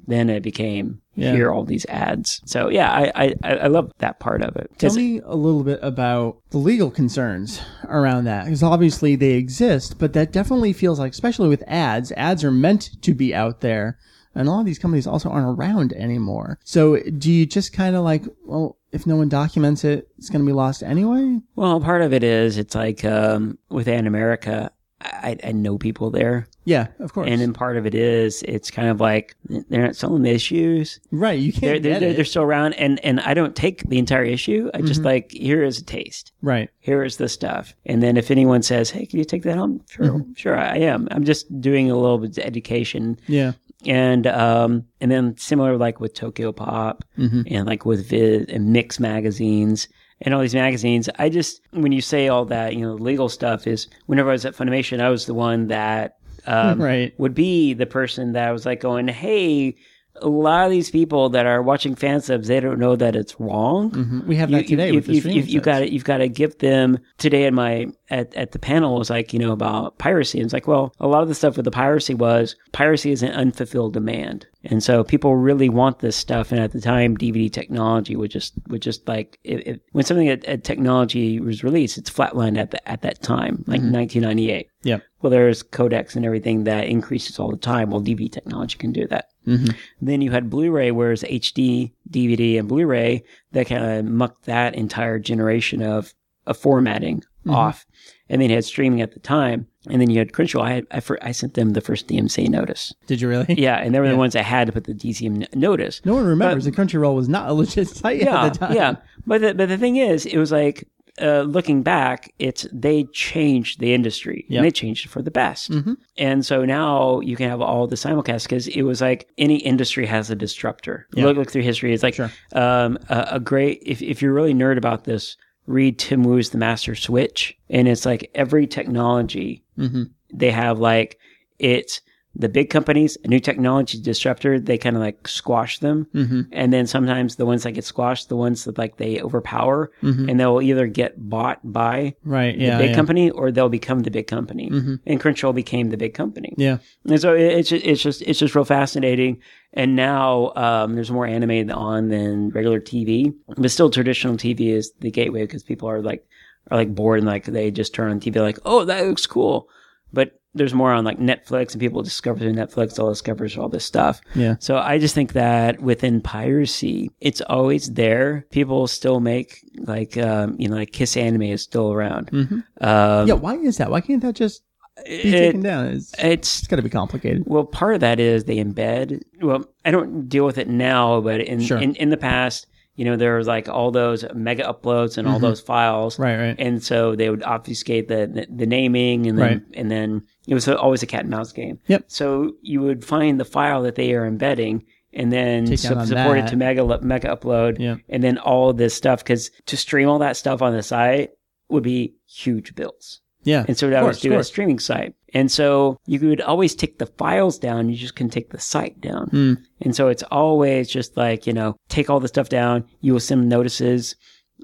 then it became Yeah. hear all these ads. So yeah, I I, I love that part of it. Tell me a little bit about the legal concerns around that, because obviously they exist, but that definitely feels like, especially with ads, ads are meant to be out there, and a lot of these companies also aren't around anymore. So do you just kind of like, well, if no one documents it, it's going to be lost anyway? well, part of it is it's like um, with Animerica, I, I know people there, Yeah, of course. and then part of it is it's kind of like they're not selling the issues. right, you can't They're, they're, they're, they're still around, and and I don't take the entire issue. I just mm-hmm. like here is a taste. right. here is the stuff. And then if anyone says, "Hey, can you take that home?" Sure, mm-hmm. sure, I am. I'm just doing a little bit of education, Yeah. and um, and then similar like with Tokyo Pop mm-hmm. and like with Viz and Mix magazines and all these magazines. I just when you say all that, you know, legal stuff is whenever I was at Funimation, I was the one that um, Right. would be the person that was like going, "Hey." A lot of these people that are watching fan subs, they don't know that it's wrong. Mhm. We have that today you, with the you, streaming you, you got to you've got to give them today at my at, at the panel was like you know about piracy. And it's like well a lot of the stuff with the piracy was piracy is an unfulfilled demand. And so people really want this stuff. And at the time dvd technology was just would just like it, it, when something at, at technology was released it's flatlined at the, at that time like 1998 Yeah. well there's codecs and everything that increases all the time. Well dvd technology can do that Mm-hmm. then you had Blu-ray, where it's HD, DVD, and Blu-ray that kind of mucked that entire generation of, of formatting mm-hmm. off. And then you had streaming at the time, and then you had Crunchyroll. I had, I, fir- I sent them the first DMC notice. Did you really? Yeah, and they were Yeah. the ones that had to put the DCM notice. No one remembers that Crunchyroll was not a legit site Yeah, at the time. yeah. But the, but the thing is, it was like uh, looking back, it's they changed the industry Yep. and they changed it for the best. Mhm. And so now you can have all the simulcasts because it was like any industry has a disruptor. Yeah. Look, look through history. It's like Sure. um, a, a great, if, if you're really nerd about this, read Tim Wu's The Master Switch. And it's like every technology Mhm. they have like, it's the big companies, a new technology disruptor, they kind of like squash them. Mm-hmm. And then sometimes the ones that get squashed, the ones that like they overpower Mhm. and they'll either get bought by Right. the Yeah. big yeah. company or they'll become the big company. Mhm. And Crunchyroll became the big company. Yeah. And so it- it's just, it's just it's just real fascinating. And now um, there's more anime on than regular TV, but still traditional TV is the gateway because people are like are like bored and like they just turn on TV like oh that looks cool, but there's more on like Netflix and people discover through Netflix all discovers all this stuff. Yeah. So I just think that within piracy, it's always there. People still make like um, you know like Kiss Anime is still around. Mm-hmm. Um, yeah. Why is that? Why can't that just be it- taken down? It's, it's it's got to be complicated. well, part of that is they embed. Well, I don't deal with it now, but in Sure. in, in the past, you know, there was like all those mega uploads and all Mhm. those files, Right. Right. and so they would obfuscate the the, the naming, and then Right. and then it was always a cat and mouse game. Yep. So you would find the file that they are embedding. And then su- support it to mega mega upload, Yeah. and then all of this stuff because to stream all that stuff on the site would be huge bills. Yeah. And so that Of was course, do a streaming site. And so you could always take the files down. You just can take the site down. Hmm. And so it's always just like, you know, take all the stuff down. You will send notices.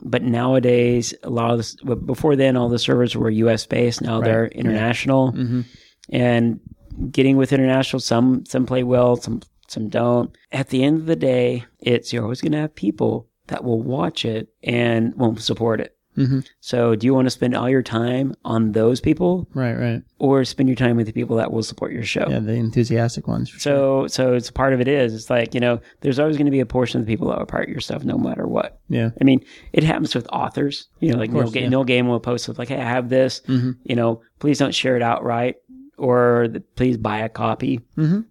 But nowadays, a lot of this, before then, all the servers were US based. Now Right. they're Yeah. international. Mm-hmm. And getting with international, some, some play well, some, some don't. At the end of the day, it's, you're always going to have people that will watch it and won't support it. Mm-hmm. So do you want to spend all your time on those people Right. Right. or spend your time with the people that will support your show. Yeah. The enthusiastic ones. for sure. So, so it's part of it is it's like you know, there's always going to be a portion of the people that will part your stuff no matter what. Yeah. I mean, it happens with authors. You know, like course, Neil, yeah. Neil Gaiman will post with like, "Hey, I have this. Mm-hmm. You know, please don't share it outright, or the, please buy a copy." Mm-hmm.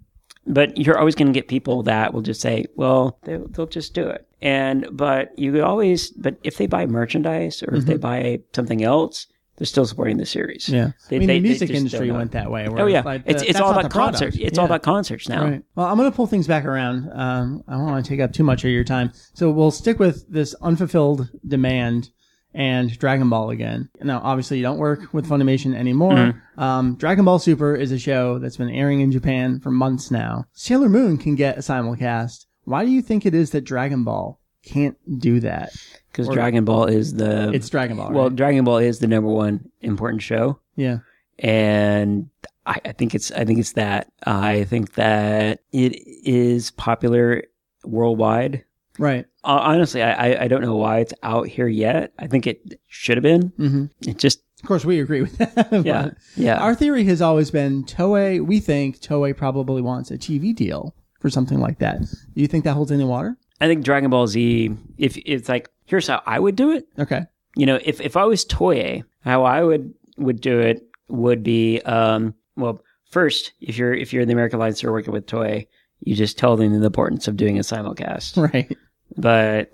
But you're always going to get people that will just say, "Well, they'll, they'll just do it." And but you could always, but if they buy merchandise or if they buy something else, they're still supporting the series. Mm-hmm. Yeah. They- I mean, they- the music industry went that way. where Oh yeah, like, it's the- it's that's all about concerts. It's all about concerts now. Right. Well, I'm going to pull things back around. Um, I don't want to take up too much of your time. So we'll stick with this unfulfilled demand and Dragon Ball again. Now, obviously, you don't work with Funimation anymore. Mm-hmm. Um, Dragon Ball Super is a show that's been airing in Japan for months now. Sailor Moon can get a simulcast. Why do you think it is that Dragon Ball can't do that? Because Dragon Ball is the It's Dragon Ball, well, right? Dragon Ball is the number one important show, yeah. and I, I think it's I think it's that I think that it is popular worldwide. Right. Uh, honestly, I, I I don't know why it's out here yet. I think it should have been. Mm-hmm. It just Of course, we agree with that. yeah yeah. Our theory has always been Toei. We think Toei probably wants a TV deal for something like that. Do you think that holds any water? I think Dragon Ball Z. If it's like here's how I would do it. Okay. You know, if if I was Toei, how I would would do it would be um well first if you're if you're in the American Alliance or working with Toei, you just tell them the importance of doing a simulcast. Right. But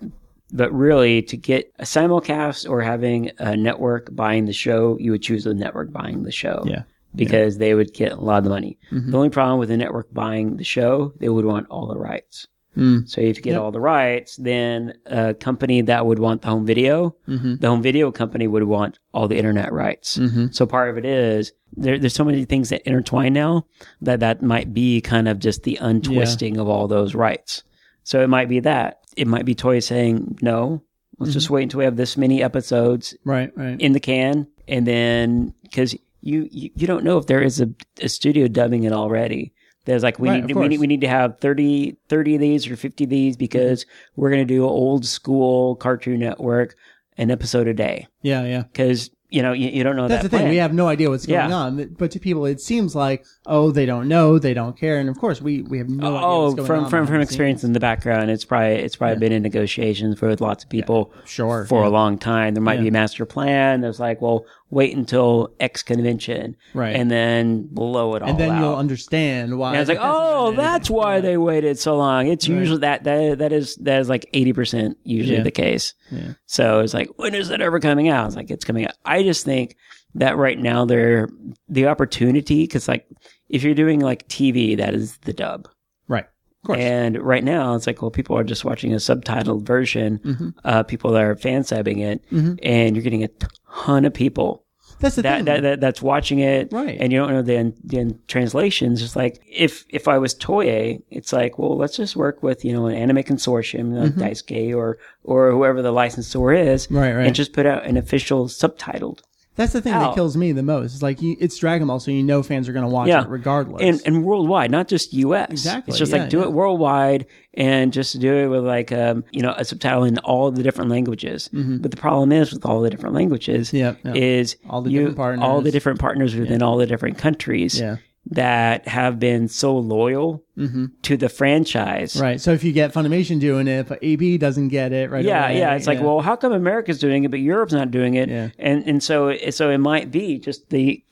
but really to get a simulcast or having a network buying the show you would choose the network buying the show Yeah. because they would get a lot of the money Mhm. the only problem with the network buying the show they would want all the rights Mm. so if you get Yep. all the rights then a company that would want the home video Mm-hmm. the home video company would want all the internet rights Mm-hmm. so part of it is there, there's so many things that intertwine now that that might be kind of just the untwisting of all those rights. So it might be that it might be Toei saying no. Let's just mm-hmm. wait until we have this many episodes Right. Right. in the can, and then because you, you you don't know if there is a, a studio dubbing it already. There's like we Right, need to, we need we need to have 30, 30 of these or fifty of these mm-hmm. because we're gonna do old school Cartoon Network an episode a day yeah. Yeah. because you know you, you don't know That's that the thing. We have no idea what's going Yeah. on. But to people, it seems like, oh, they don't know, they don't care, and of course, we we have no idea. oh, what's going from on from behind from the experience scenes. in the background, it's probably it's probably been in negotiations with lots of people Sure. for a long time. There might be a master plan. There's like, well, wait until X convention, Right. and then blow it all and then out. you'll understand why. and it's like, oh, that's why Yeah. they waited so long. It's Right. usually that that that is that is like eighty percent usually Yeah. the case. Yeah. So it's like, when is it ever coming out? It's like it's coming out. I just think that right now they're the opportunity because like if you're doing like TV, that is the dub. Right. Of course. And right now, it's like, well, people are just watching a subtitled version. Mhm. Uh, people are fan subbing it, Mhm. and you're getting a ton of people that's the that, thing. that, that that's watching it, Right. And you don't know the the translations. Just like if if I was Toei, it's like, well, let's just work with you know an anime consortium like Daisuki or or whoever the licensor is, Mm-hmm. Right, right. and just put out an official subtitled. That's the thing that kills me the most. It's like you, it's Dragon Ball, so you know fans are going to watch Yeah. it regardless. and and worldwide, not just U.S. Exactly, It's just yeah, like do yeah. it worldwide and just do it with like um you know a subtitle in all the different languages. But the problem is with all the different languages, Mm-hmm. Yeah, yeah. is All the you- different partners. all the different partners within all the different countries yeah. That have been so loyal hmm to the franchise. Right. So if you get Funimation doing it, but AB doesn't get it right Yeah, away, yeah. It's like, well, how come America's doing it but Europe's not doing it? Yeah. And and so so it might be just the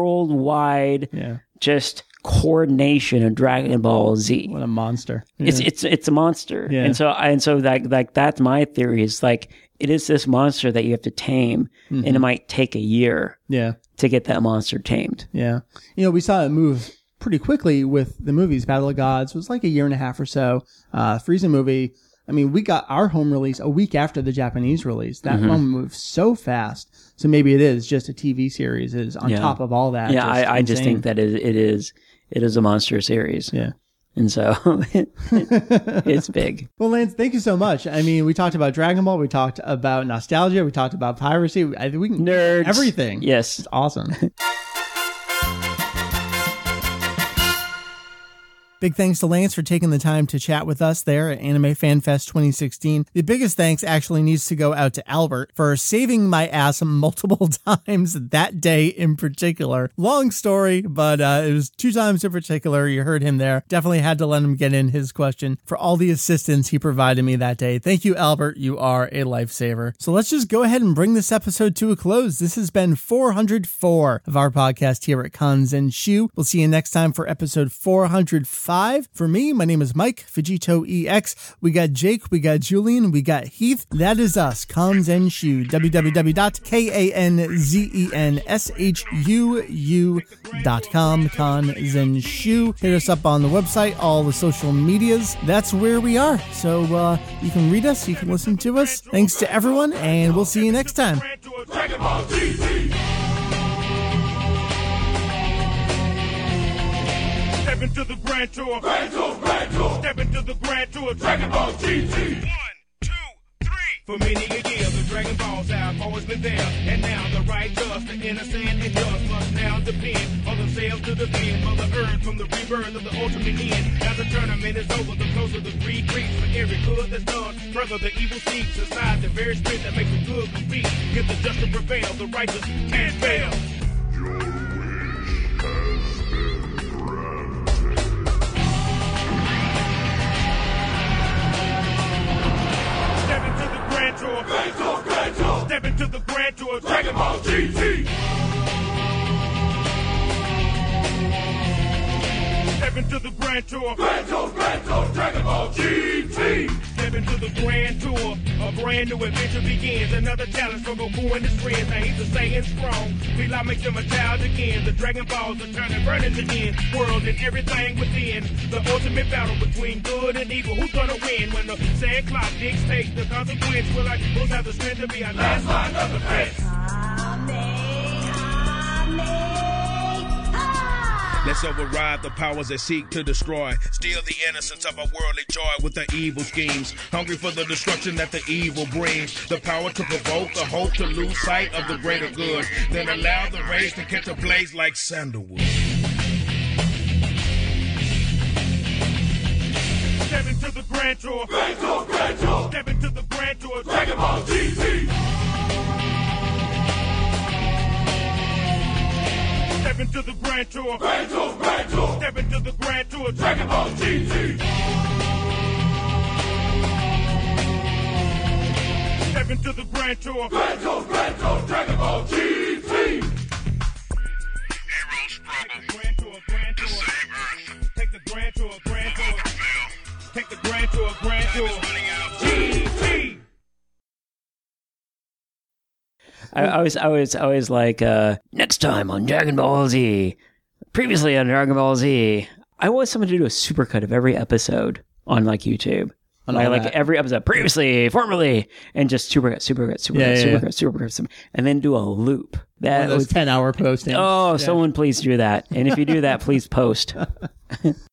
worldwide yeah, just coordination of Dragon Ball Z. what a monster. It's Yeah. it's it's a monster, Yeah. and so and so like like that's my theory is like it is this monster that you have to tame, Mm-hmm. and it might take a year yeah, to get that monster tamed. yeah. You know, we saw it move pretty quickly with the movies. Battle of Gods was like a year and a half or so. Uh, Frieza movie. I mean, we got our home release a week after the Japanese release. Mm-hmm. That one moved so fast. So maybe it is just a TV series is on Yeah. top of all that. yeah, I, I just think that it, it is it is a monster series, Yeah. And so it's big. Well, Lance, thank you so much. I mean, we talked about Dragon Ball, we talked about nostalgia, we talked about piracy. I think we can Nerds, everything. Yes, It's awesome. Big thanks to Lance for taking the time to chat with us there at Anime Fan Fest 2016. The biggest thanks actually needs to go out to Albert for saving my ass multiple times that day in particular. Long story, but uh, it was two times in particular. You heard him there. Definitely had to let him get in his question for all the assistance he provided me that day. Thank you, Albert. You are a lifesaver. So let's just go ahead and bring this episode to a close. This has been 404 of our podcast here at Cons Shu. We'll see you next time for episode 405. For me, my name is Mike Fujito EX. We got Jake, we got Julian, we got Heath. That is us, Kanzenshu. www.kanzenshu.com. Kanzenshu. Hit us up on the website, all the social medias. That's where we are. So uh, you can read us, you can listen to us. Thanks to everyone, and we'll see you next time. Step into the grand tour. Grand tour, grand tour. Step into the grand tour. Dragon Ball GT. One, two, three. For many a year, the Dragon Balls have always been there. And now the right righteous, the innocent, and just must now depend on themselves to the defend Mother Earth from the rebirth of the ultimate end. As the tournament is over, the closer the greed creeps. For every good that's done, further the evil seeks. Aside the very spirit that makes the good compete. Get the just to prevail, the righteous can't fail. Grand tour. Grand tour. Step into the grand tour. Dragon Ball GT. Step into the grand tour. Grand tour, grand tour. Dragon Ball GT. Step into the grand tour. A brand new adventure begins. Another challenge for Goku and his friends. Now he's a Saiyan strong. Fila makes him a child again. The Dragon Balls are turning burning to end. World and everything within. The ultimate battle between good and evil. Who's gonna win when the sand clock dictates the consequence? Will I who's have the strength to be our last line of defense? Let's override the powers that seek to destroy. Steal the innocence of our worldly joy with the evil schemes. Hungry for the destruction that the evil brings. The power to provoke, the hope to lose sight of the greater good. Then allow the rage to catch a blaze like sandalwood. Step into the grand tour. Grand tour, grand tour. Step into the grand tour. Dragon Ball GT. Step into the grand tour. Grand tour, grand tour. Step into the grand tour. Dragon Ball GT. Step into the grand tour. Grand tour, grand tour. Dragon Ball GT. Heroes struggle Grand tour, grand to tour. save Earth. Take the grand tour, grand tour. Take the grand tour, grand tour. I, I was, I was, I was like, uh, next time on Dragon Ball Z. Previously on Dragon Ball Z, I want someone to do a supercut of every episode on like YouTube. On Like, like every episode, previously, formerly, and just supercut, supercut, supercut, Yeah, yeah, supercut, yeah. supercut, super- and then do a loop. That was, 10 hour postings. oh, someone please do that. And if you do that, please post.